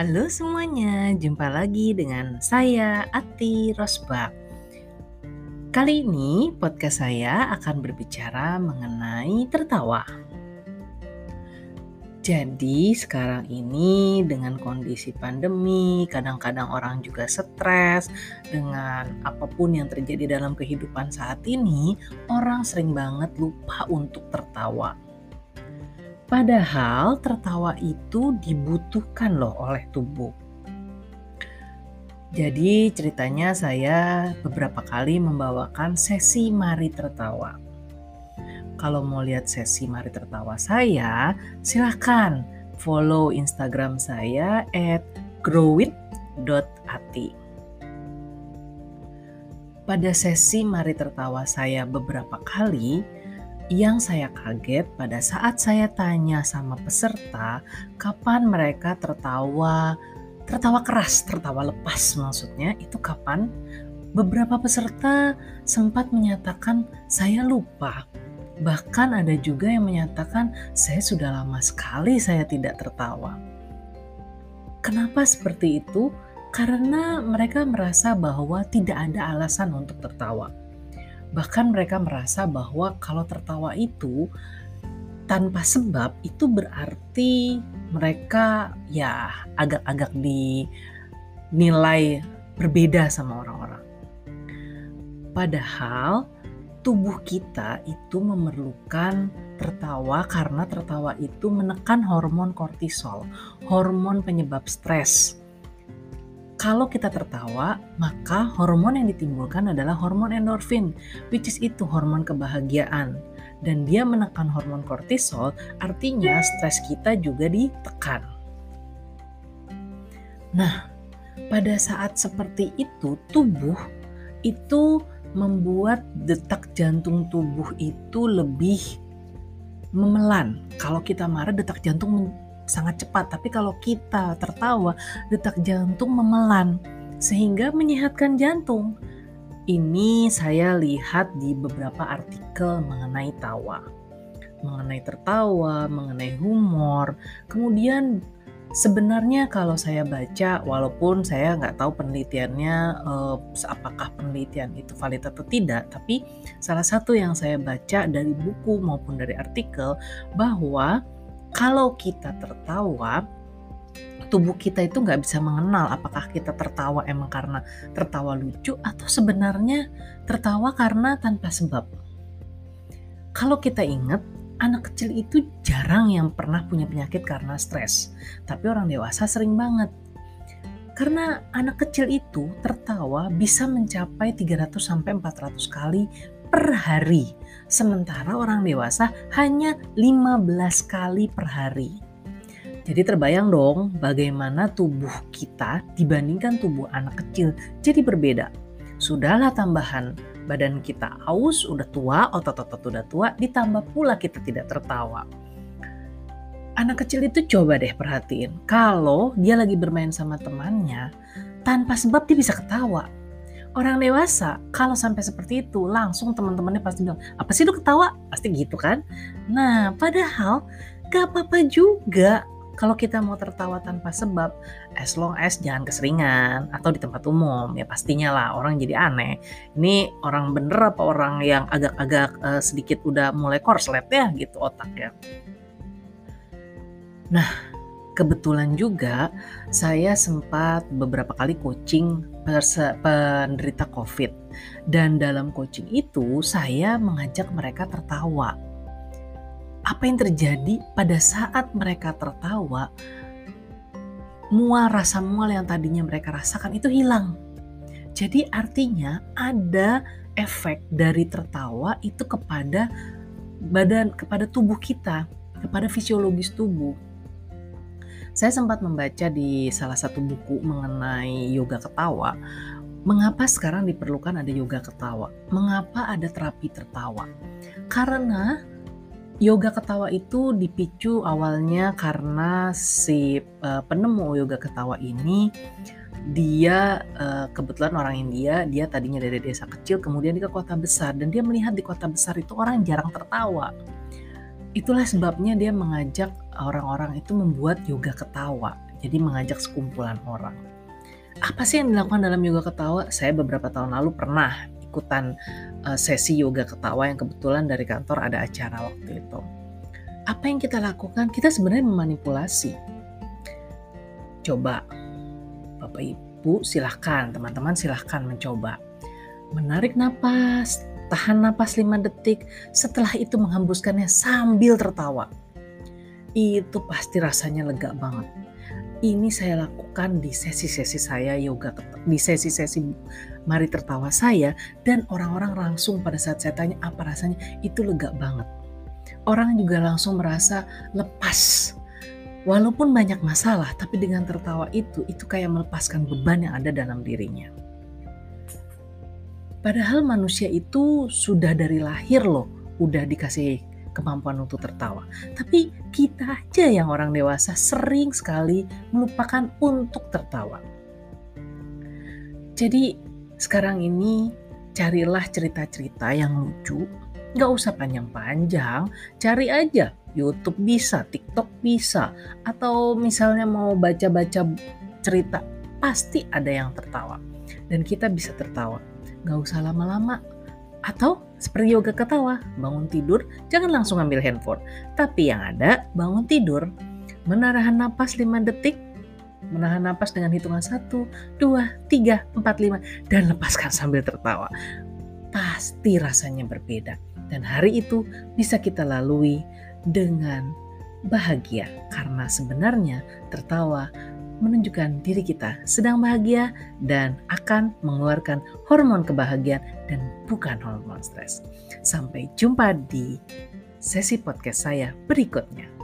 Halo semuanya, jumpa lagi dengan saya Ati Rosbak. Kali ini podcast saya akan berbicara mengenai tertawa. Jadi sekarang ini dengan kondisi pandemi, kadang-kadang orang juga stres dengan apa pun yang terjadi dalam kehidupan saat ini, orang sering banget lupa untuk tertawa Padahal tertawa itu dibutuhkan loh oleh tubuh. Jadi ceritanya saya beberapa kali membawakan sesi mari tertawa. Kalau mau lihat sesi mari tertawa saya, silahkan follow Instagram saya at growit.ati. Pada sesi mari tertawa saya beberapa kali, yang saya kaget pada saat saya tanya sama peserta kapan mereka tertawa, tertawa keras, tertawa lepas maksudnya, itu kapan? Beberapa peserta sempat menyatakan saya lupa. Bahkan ada juga yang menyatakan saya sudah lama sekali saya tidak tertawa. Kenapa seperti itu? Karena mereka merasa bahwa tidak ada alasan untuk tertawa Bahkan mereka merasa bahwa kalau tertawa itu tanpa sebab itu berarti mereka ya agak-agak dinilai berbeda sama orang-orang. Padahal tubuh kita itu memerlukan tertawa karena tertawa itu menekan hormon kortisol, hormon penyebab stres kalau kita tertawa, maka hormon yang ditimbulkan adalah hormon endorfin, which is itu hormon kebahagiaan. Dan dia menekan hormon kortisol, artinya stres kita juga ditekan. Nah, pada saat seperti itu, tubuh itu membuat detak jantung tubuh itu lebih memelan. Kalau kita marah, detak jantung sangat cepat, tapi kalau kita tertawa, detak jantung memelan sehingga menyehatkan jantung. Ini saya lihat di beberapa artikel mengenai tawa, mengenai tertawa, mengenai humor. Kemudian sebenarnya kalau saya baca, walaupun saya nggak tahu penelitiannya eh, apakah penelitian itu valid atau tidak, tapi salah satu yang saya baca dari buku maupun dari artikel bahwa kalau kita tertawa, tubuh kita itu nggak bisa mengenal apakah kita tertawa emang karena tertawa lucu atau sebenarnya tertawa karena tanpa sebab. Kalau kita ingat, anak kecil itu jarang yang pernah punya penyakit karena stres, tapi orang dewasa sering banget. Karena anak kecil itu tertawa bisa mencapai 300 sampai 400 kali per hari. Sementara orang dewasa hanya 15 kali per hari. Jadi terbayang dong bagaimana tubuh kita dibandingkan tubuh anak kecil jadi berbeda. Sudahlah tambahan badan kita aus, udah tua, otot-otot udah tua, ditambah pula kita tidak tertawa. Anak kecil itu coba deh perhatiin, kalau dia lagi bermain sama temannya, tanpa sebab dia bisa ketawa Orang dewasa kalau sampai seperti itu langsung teman-temannya pasti bilang apa sih lu ketawa? Pasti gitu kan. Nah padahal gak apa-apa juga kalau kita mau tertawa tanpa sebab as long as jangan keseringan atau di tempat umum ya pastinya lah orang jadi aneh. Ini orang bener apa orang yang agak-agak uh, sedikit udah mulai korslet ya gitu otaknya. Nah kebetulan juga saya sempat beberapa kali coaching penderita COVID dan dalam coaching itu saya mengajak mereka tertawa. Apa yang terjadi pada saat mereka tertawa? Mual rasa mual yang tadinya mereka rasakan itu hilang. Jadi artinya ada efek dari tertawa itu kepada badan kepada tubuh kita, kepada fisiologis tubuh saya sempat membaca di salah satu buku mengenai yoga ketawa, mengapa sekarang diperlukan ada yoga ketawa? Mengapa ada terapi tertawa? Karena yoga ketawa itu dipicu awalnya karena si uh, penemu yoga ketawa ini dia uh, kebetulan orang India, dia tadinya dari desa kecil, kemudian dia ke kota besar dan dia melihat di kota besar itu orang jarang tertawa. Itulah sebabnya dia mengajak orang-orang itu membuat yoga ketawa jadi mengajak sekumpulan orang. Apa sih yang dilakukan dalam yoga ketawa? Saya beberapa tahun lalu pernah ikutan uh, sesi yoga ketawa yang kebetulan dari kantor ada acara waktu itu. Apa yang kita lakukan? Kita sebenarnya memanipulasi. Coba, Bapak Ibu silahkan, teman-teman silahkan mencoba. Menarik napas, tahan napas 5 detik, setelah itu menghembuskannya sambil tertawa. Itu pasti rasanya lega banget. Ini saya lakukan di sesi-sesi saya yoga, di sesi-sesi mari tertawa saya, dan orang-orang langsung pada saat saya tanya apa rasanya, itu lega banget. Orang juga langsung merasa lepas. Walaupun banyak masalah, tapi dengan tertawa itu, itu kayak melepaskan beban yang ada dalam dirinya. Padahal manusia itu sudah dari lahir loh, udah dikasih kemampuan untuk tertawa. Tapi kita aja yang orang dewasa sering sekali melupakan untuk tertawa. Jadi sekarang ini carilah cerita-cerita yang lucu, nggak usah panjang-panjang, cari aja YouTube bisa, TikTok bisa, atau misalnya mau baca-baca cerita, pasti ada yang tertawa. Dan kita bisa tertawa Gak usah lama-lama. Atau seperti yoga ketawa, bangun tidur, jangan langsung ambil handphone. Tapi yang ada, bangun tidur, menahan napas 5 detik, menahan napas dengan hitungan 1, 2, 3, 4, 5, dan lepaskan sambil tertawa. Pasti rasanya berbeda. Dan hari itu bisa kita lalui dengan bahagia karena sebenarnya tertawa menunjukkan diri kita sedang bahagia dan akan mengeluarkan hormon kebahagiaan dan bukan hormon stres. Sampai jumpa di sesi podcast saya berikutnya.